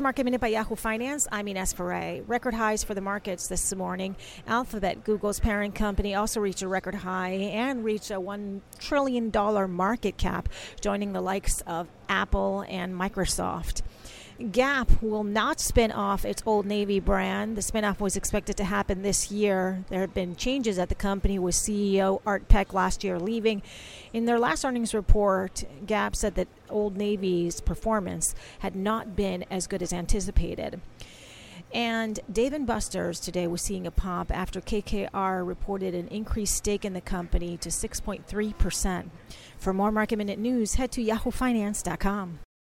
is Market Minute by Yahoo Finance. I'm Ines Ferre. Record highs for the markets this morning. Alphabet, Google's parent company, also reached a record high and reached a $1 trillion market cap, joining the likes of Apple and Microsoft. Gap will not spin off its Old Navy brand. The spinoff was expected to happen this year. There have been changes at the company with CEO Art Peck last year leaving. In their last earnings report, Gap said that Old Navy's performance had not been as good as anticipated. And Dave & Buster's today was seeing a pop after KKR reported an increased stake in the company to 6.3%. For more market minute news, head to yahoofinance.com.